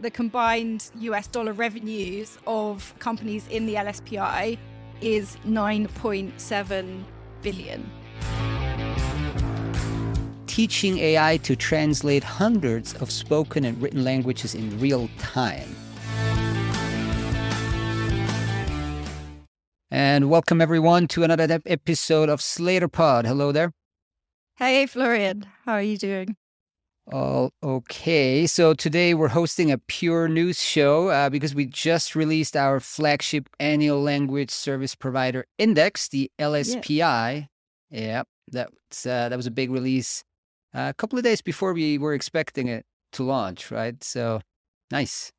the combined US dollar revenues of companies in the LSPI is 9.7 billion. Teaching AI to translate hundreds of spoken and written languages in real time. And welcome everyone to another episode of SlatorPod. Hello there. Hey, Florian. How are you doing? All okay. So today we're hosting a pure news show uh, because we just released our flagship annual language service provider index, the LSPI. Yeah, yeah that's uh, that was a big release uh, a couple of days before we were expecting it to launch, right? So nice.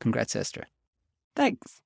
Congrats, Esther. Thanks.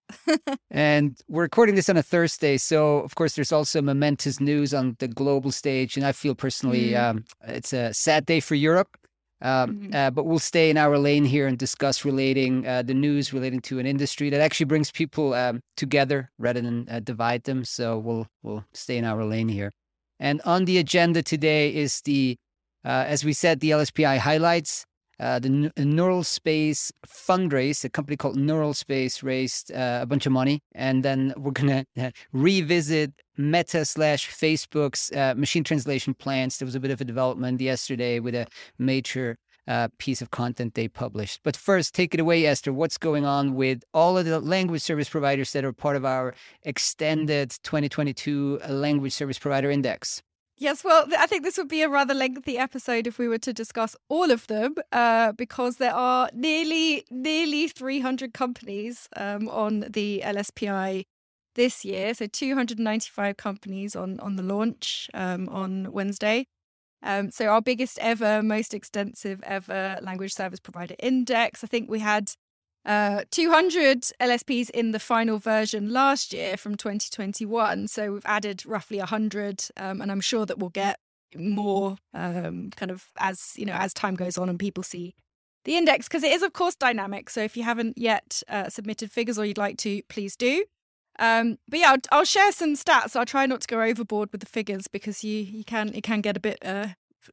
and we're recording this on a Thursday, so of course there's also momentous news on the global stage, and I feel personally mm. um, it's a sad day for Europe. Um, mm-hmm. uh, but we'll stay in our lane here and discuss relating uh, the news relating to an industry that actually brings people um, together rather than uh, divide them. So we'll we'll stay in our lane here. And on the agenda today is the, uh, as we said, the LSPI highlights. Uh, the Neural Space fundraise, a company called Neural Space raised uh, a bunch of money, and then we're gonna revisit Meta slash Facebook's uh, machine translation plans. There was a bit of a development yesterday with a major uh, piece of content they published. But first, take it away, Esther. What's going on with all of the language service providers that are part of our extended 2022 language service provider index? Yes, well, I think this would be a rather lengthy episode if we were to discuss all of them, uh, because there are nearly nearly 300 companies um, on the LSPI this year. So 295 companies on on the launch um, on Wednesday. Um, so our biggest ever, most extensive ever language service provider index. I think we had uh, 200 LSPs in the final version last year from 2021. So we've added roughly 100, um, and I'm sure that we'll get more um, kind of as you know as time goes on and people see the index because it is of course dynamic. So if you haven't yet uh, submitted figures or you'd like to, please do. Um, but yeah, I'll, I'll, share some stats. I'll try not to go overboard with the figures because you you can it can get a bit uh,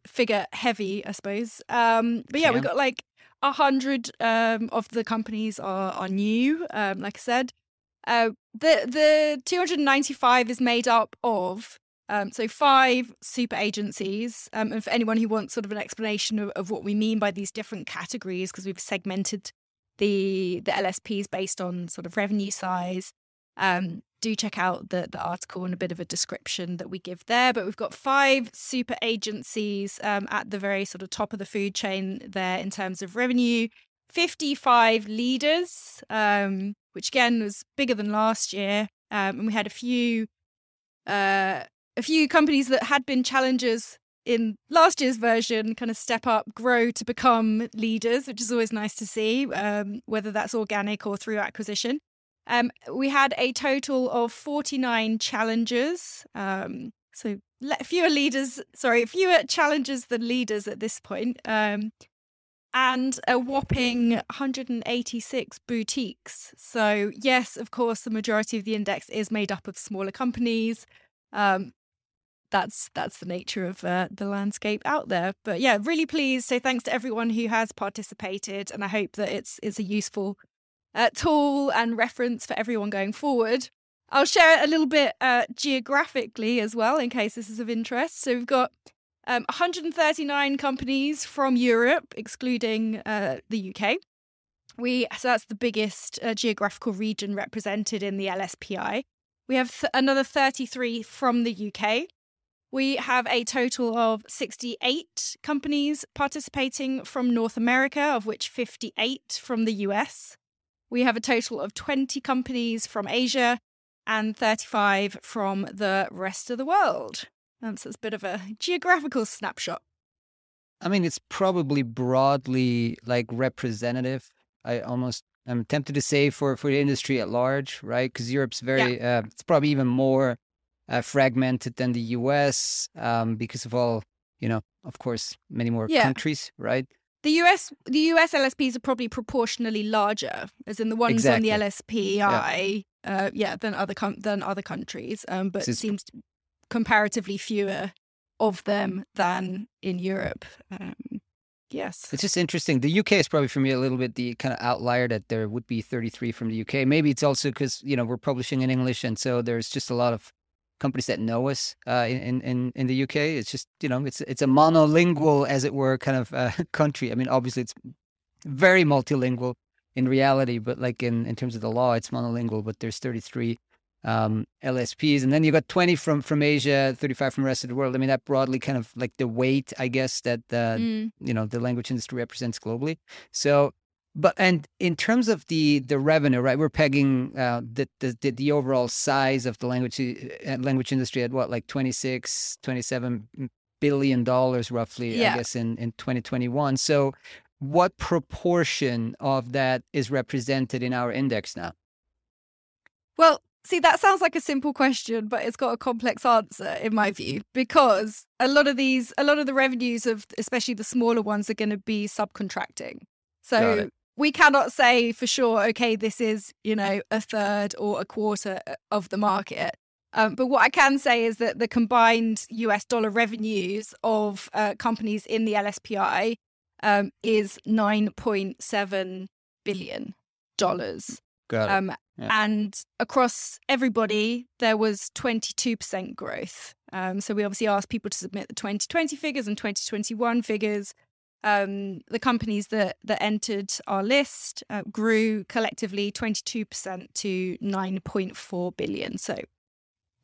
figure heavy, I suppose. Um, but yeah, yeah. we've got like a hundred um, of the companies are are new. Um, like I said, uh, the the 295 is made up of um, so five super agencies. Um, and for anyone who wants sort of an explanation of, of what we mean by these different categories, because we've segmented the the LSPs based on sort of revenue size. Um, do check out the, the article and a bit of a description that we give there. But we've got five super agencies um, at the very sort of top of the food chain there in terms of revenue, 55 leaders, um, which again was bigger than last year. Um, and we had a few uh, a few companies that had been challengers in last year's version kind of step up, grow to become leaders, which is always nice to see, um, whether that's organic or through acquisition. Um, we had a total of 49 challenges. Um, so fewer leaders, sorry, fewer challenges than leaders at this point. Um, and a whopping 186 boutiques. So, yes, of course, the majority of the index is made up of smaller companies. Um, that's that's the nature of uh, the landscape out there. But yeah, really pleased. So thanks to everyone who has participated, and I hope that it's it's a useful uh, tool and reference for everyone going forward. I'll share it a little bit uh, geographically as well, in case this is of interest. So we've got um, 139 companies from Europe, excluding uh, the UK. We so that's the biggest uh, geographical region represented in the LSPI. We have th- another 33 from the UK. We have a total of 68 companies participating from North America, of which 58 from the US. We have a total of 20 companies from Asia and 35 from the rest of the world. That's a bit of a geographical snapshot. I mean, it's probably broadly like representative. I almost I'm tempted to say for for the industry at large, right? Because Europe's very yeah. uh, it's probably even more uh, fragmented than the U.S. Um, because of all you know, of course, many more yeah. countries, right? The US the US LSPs are probably proportionally larger, as in the ones exactly. on the LSPI, yeah. Uh, yeah, than other com- than other countries. Um, but it seems comparatively fewer of them than in Europe. Um, Yes. It's just interesting. The UK is probably for me a little bit the kind of outlier that there would be 33 from the UK. Maybe it's also because, you know, we're publishing in English. And so there's just a lot of companies that know us uh, in, in, in the UK. It's just, you know, it's, it's a monolingual, as it were, kind of uh, country. I mean, obviously it's very multilingual in reality, but like in, in terms of the law, it's monolingual, but there's 33 um, LSPs, and then you got 20 from from Asia, 35 from the rest of the world. I mean, that broadly kind of like the weight, I guess, that uh, mm. you know the language industry represents globally. So, but and in terms of the the revenue, right? We're pegging uh, the, the the overall size of the language uh, language industry at what like 26, 27 billion dollars roughly, yeah. I guess, in in 2021. So, what proportion of that is represented in our index now? Well, See, that sounds like a simple question, but it's got a complex answer in my view, because a lot of these, a lot of the revenues of especially the smaller ones are going to be subcontracting. So we cannot say for sure, okay, this is, you know, a third or a quarter uh, of the market. Um, but what I can say is that the combined US dollar revenues of uh, companies in the LSPI um, is $9.7 billion. Um, yeah. And across everybody, there was 22% growth. Um, so we obviously asked people to submit the 2020 figures and 2021 figures. Um, the companies that, that entered our list uh, grew collectively 22% to 9.4 billion. So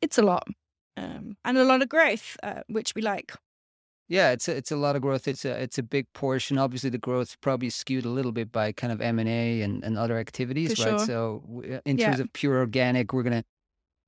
it's a lot um, and a lot of growth, uh, which we like. Yeah, it's a, it's a lot of growth. It's a it's a big portion. Obviously, the growth probably skewed a little bit by kind of M and A and other activities, For right? Sure. So, in terms of pure organic, we're gonna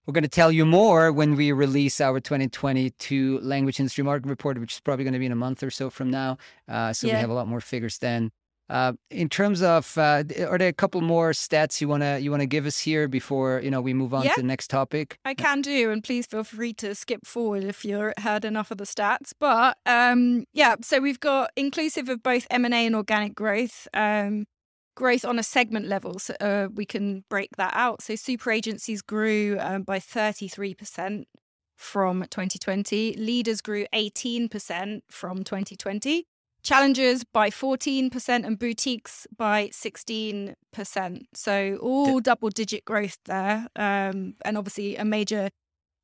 we're gonna tell you more when we release our 2022 language industry market report, which is probably going to be in a month or so from now. Uh, so yeah. we have a lot more figures then. Uh, in terms of, uh, are there a couple more stats you wanna you wanna give us here before you know we move on yeah, to the next topic? I can do, and please feel free to skip forward if you've heard enough of the stats. But um, yeah, so we've got inclusive of both M and A and organic growth. Um, growth on a segment level, so uh, we can break that out. So super agencies grew um, by thirty three percent from 2020. Leaders grew 18% from 2020 challengers by 14% and boutiques by 16%. So all double digit growth there. Um, and obviously a major,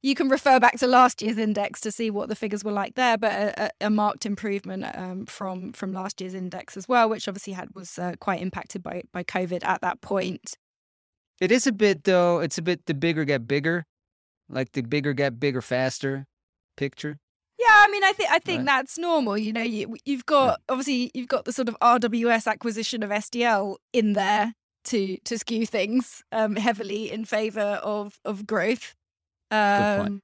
you can refer back to last year's index to see what the figures were like there, but a, a marked improvement um, from from last year's index as well, which obviously had was uh, quite impacted by, by COVID at that point. It is a bit though, it's a bit the bigger get bigger, like the bigger get bigger faster picture. Yeah, I mean, I think I think right. that's normal. You know, you, have got yeah. obviously you've got the sort of RWS acquisition of SDL in there to to skew things um, heavily in favor of of growth. Um,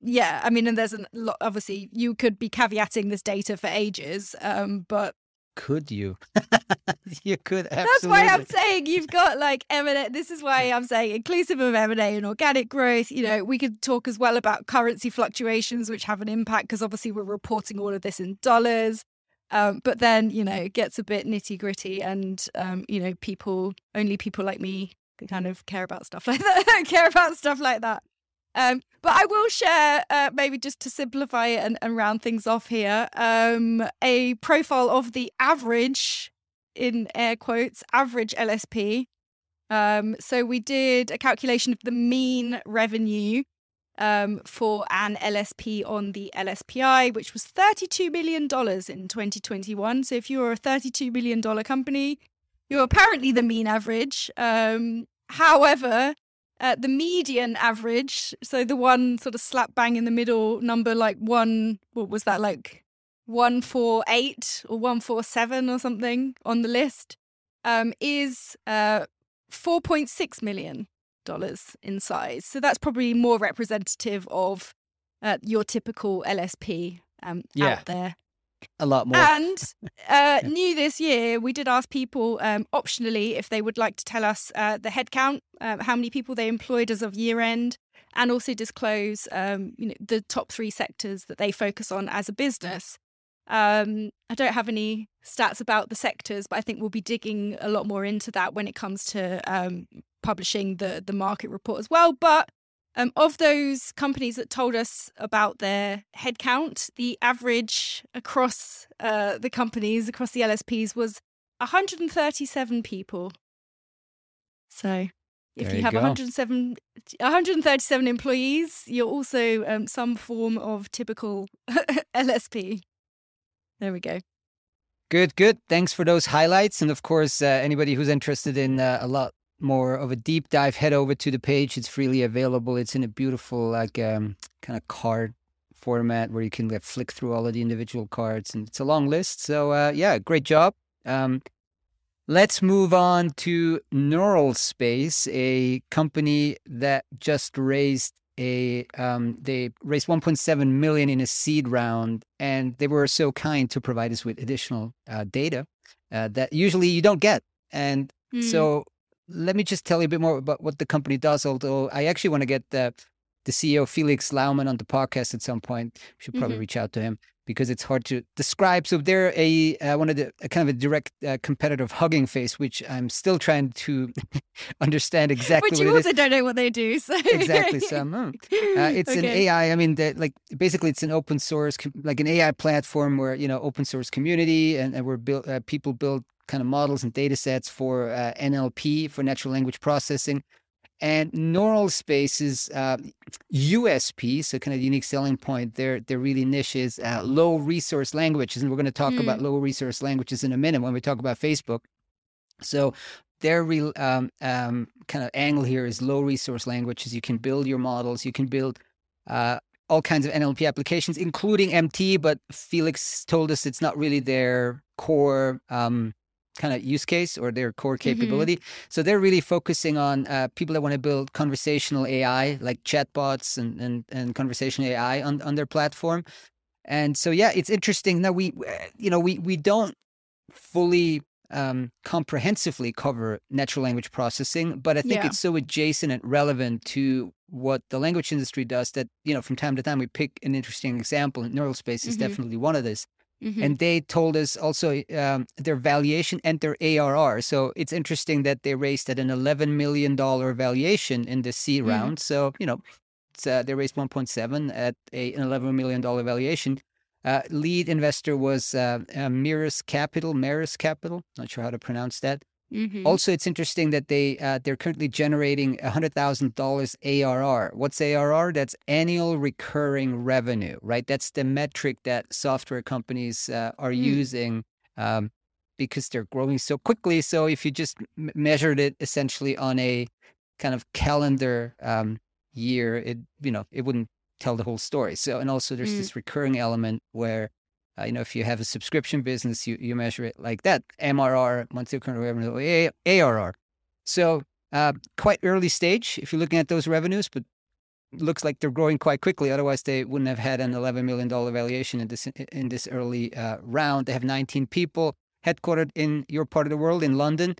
yeah, I mean, and there's a lot. Obviously, you could be caveating this data for ages, um, but could you? you could. Absolutely. That's why I'm saying you've got like M&A. This is why I'm saying inclusive of M&A and organic growth. You know, we could talk as well about currency fluctuations, which have an impact because obviously we're reporting all of this in dollars. Um, but then you know it gets a bit nitty gritty, and um, you know people only people like me kind of care about stuff like that. care about stuff like that. Um, but I will share, uh, maybe just to simplify it and, and round things off here, um, a profile of the average, in air quotes, average LSP. Um, so we did a calculation of the mean revenue um, for an LSP on the LSPI, which was $32 million in 2021. So if you're a $32 million company, you're apparently the mean average. Um, however, uh, the median average, so the one sort of slap bang in the middle number, like one, what was that, like 148 or 147 or something on the list, um, is uh, $4.6 million in size. So that's probably more representative of uh, your typical LSP um, yeah. out there a lot more. And uh, new this year, we did ask people um, optionally if they would like to tell us uh, the headcount, uh, how many people they employed as of year end, and also disclose um, you know, the top three sectors that they focus on as a business. Um, I don't have any stats about the sectors, but I think we'll be digging a lot more into that when it comes to um, publishing the the market report as well. But Um, of those companies that told us about their headcount, the average across uh, the companies, across the LSPs, was 137 people. So if There you have go. 107, 137 employees, you're also um, some form of typical LSP. There we go. Good, good. Thanks for those highlights. And of course, uh, anybody who's interested in uh, a lot more of a deep dive, head over to the page. It's freely available. It's in a beautiful, like, um, kind of card format where you can like, flick through all of the individual cards, and it's a long list. So, uh, yeah, great job. Um, let's move on to Neural Space, a company that just raised a um, they raised 1.7 million in a seed round, and they were so kind to provide us with additional uh, data uh, that usually you don't get. And Mm. so let me just tell you a bit more about what the company does. Although I actually want to get the the CEO Felix Laumann on the podcast at some point. We should probably Mhm. reach out to him because it's hard to describe. So they're a uh, one of the a kind of a direct uh, competitor of Hugging Face, which I'm still trying to understand exactly what you also don't know what they do. So Exactly. So hmm. uh, it's an AI. I mean, like basically, it's an open source, like an AI platform where you know, open source community, and, and we're built. Uh, people build kind of models and data sets for uh, NLP for natural language processing, and Neural Space's uh, USP, so kind of unique selling point. Their their really niche is uh, low resource languages, and we're going to talk about low resource languages in a minute when we talk about Facebook. So their real um, um, kind of angle here is low resource languages. You can build your models. You can build uh, all kinds of NLP applications, including MT. But Felix told us it's not really their core um, kind of use case or their core capability. So they're really focusing on uh, people that want to build conversational AI, like chatbots and and, and conversational AI on on their platform. And so yeah, it's interesting. Now we, you know, we we don't fully um, comprehensively cover natural language processing, but I think Yeah. it's so adjacent and relevant to what the language industry does that you know from time to time we pick an interesting example. And neural space is Mhm. definitely one of this. Mhm. And they told us also um, their valuation and their ARR. So it's interesting that they raised at an eleven million dollar valuation in the seed Mhm. round. So you know, it's, uh, they raised one point seven at a, an eleven million dollar valuation. Uh, lead investor was uh, uh, Merus Capital, Maris Capital. Not sure how to pronounce that. Mhm. Also, it's interesting that they uh, they're currently generating hundred thousand dollars ARR. What's ARR? That's annual recurring revenue, right? That's the metric that software companies uh, are Mm. using um, because they're growing so quickly. So if you just m- measured it essentially on a kind of calendar um, year, it you know it wouldn't tell the whole story. So and also there's Mm. this recurring element where uh, you know, if you have a subscription business, you, you measure it like that MRR, monthly recurring revenue, ARR. So, uh, quite early stage if you're looking at those revenues, but looks like they're growing quite quickly. Otherwise, they wouldn't have had an $11 million valuation in this in this early uh, round. They have 19 people headquartered in your part of the world in London.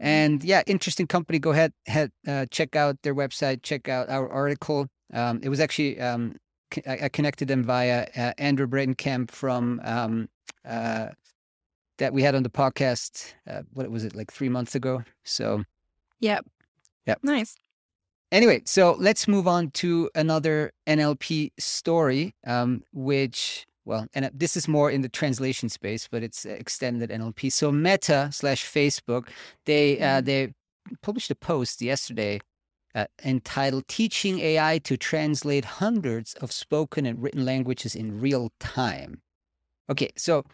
And yeah, interesting company. Go ahead, head, uh, check out their website, check out our article. Um, it was actually um, I, I connected them via uh, Andrew Bredenkamp from um, uh, that we had on the podcast. Uh, what was it like three months ago? So Yep. Yep. Nice. anyway, so let's move on to another NLP story, um, which well, and uh, this is more in the translation space, but it's extended NLP. So Meta slash Facebook, they uh, Mhm. they published a post yesterday uh, entitled "Teaching AI to Translate Hundreds of Spoken and Written Languages in Real Time." Okay, so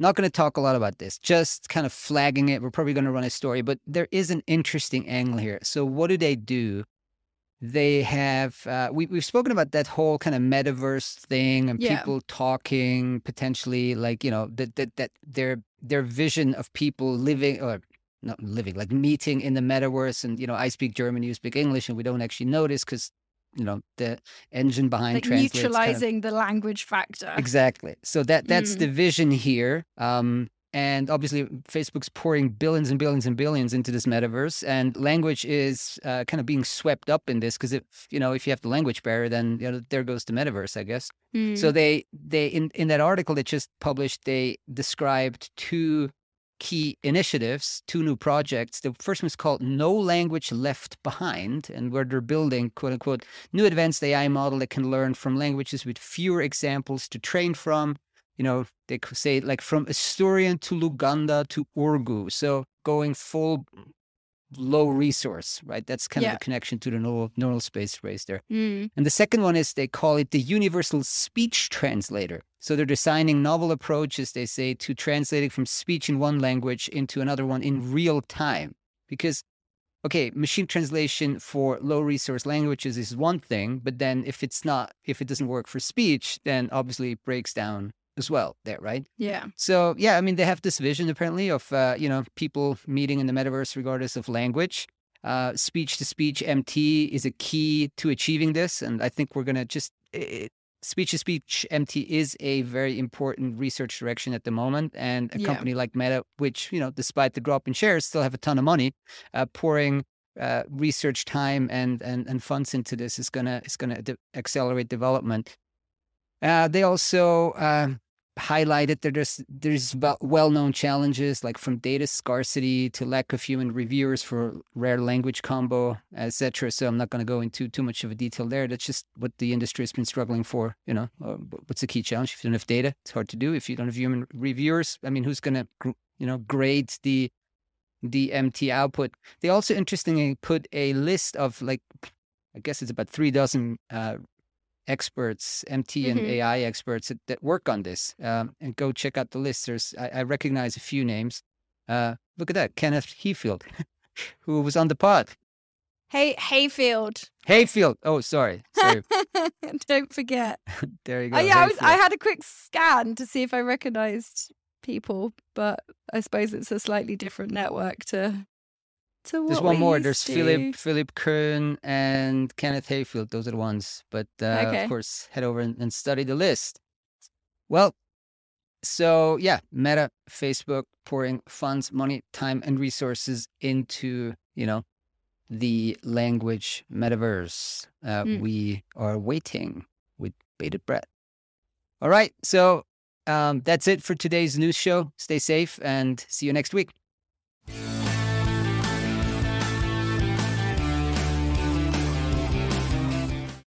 not going to talk a lot about this, just kind of flagging it. We're probably going to run a story, but there is an interesting angle here. So, what do they do? They have, uh, we, we've spoken about that whole kind of metaverse thing and Yeah. people talking potentially like, you know, that, that, that their, their vision of people living or not living, like meeting in the metaverse. And, you know, I speak German, you speak English, and we don't actually notice because, you know, the engine behind Like translates kind of- neutralizing the language factor. Exactly. So that that's Mm. the vision here. Um, and obviously, Facebook's pouring billions and billions and billions into this metaverse, and language is uh, kind of being swept up in this because if you know if you have the language barrier, then you know there goes the metaverse, I guess. Mm. So they they in in that article they just published, they described two key initiatives, two new projects. The first one is called No Language Left Behind, and where they're building, quote unquote, new advanced AI model that can learn from languages with fewer examples to train from. You know, they could say like from Asturian to Luganda to Urdu. So going full low resource, right? That's kind yeah. of a connection to the neural, neural space race there. Mm. And the second one is they call it the universal speech translator. So they're designing novel approaches, they say, to translating from speech in one language into another one in real time. Because, okay, machine translation for low resource languages is one thing, but then if it's not, if it doesn't work for speech, then obviously it breaks down as well there, right? Yeah. So yeah, I mean they have this vision apparently of uh, you know people meeting in the metaverse regardless of language. Uh, speech to speech MT is a key to achieving this, and I think we're gonna just speech to speech MT is a very important research direction at the moment, and a yeah. company like Meta, which you know despite the drop in shares, still have a ton of money uh, pouring. Uh, research time and, and and funds into this is gonna is gonna de- accelerate development. Uh, they also uh, highlighted that there's there's well-known challenges like from data scarcity to lack of human reviewers for rare language combo, etc. So I'm not going to go into too much of a detail there. That's just what the industry has been struggling for. You know, uh, what's the key challenge? If you don't have data, it's hard to do. If you don't have human reviewers, I mean, who's going to you know grade the the MT output? They also interestingly put a list of like I guess it's about three dozen uh, experts, MT and mm-hmm. AI experts that, that, work on this. Um, and go check out the list. There's, I, I recognize a few names. Uh, look at that, Kenneth Heafield, who was on the pod. Hey, Hayfield. Hayfield. Oh, sorry. sorry. Don't forget. there you go. Oh, yeah, I, was, I had a quick scan to see if I recognized people, but I suppose it's a slightly different network to to There's one more. There's Philip Philipp Koehn and Kenneth Heafield. Those are the ones. But uh, okay. of course, head over and, and study the list. Well, so yeah, Meta, Facebook pouring funds, money, time, and resources into you know the language metaverse. Uh, mm. We are waiting with bated breath. All right, so um, that's it for today's news show. Stay safe and see you next week.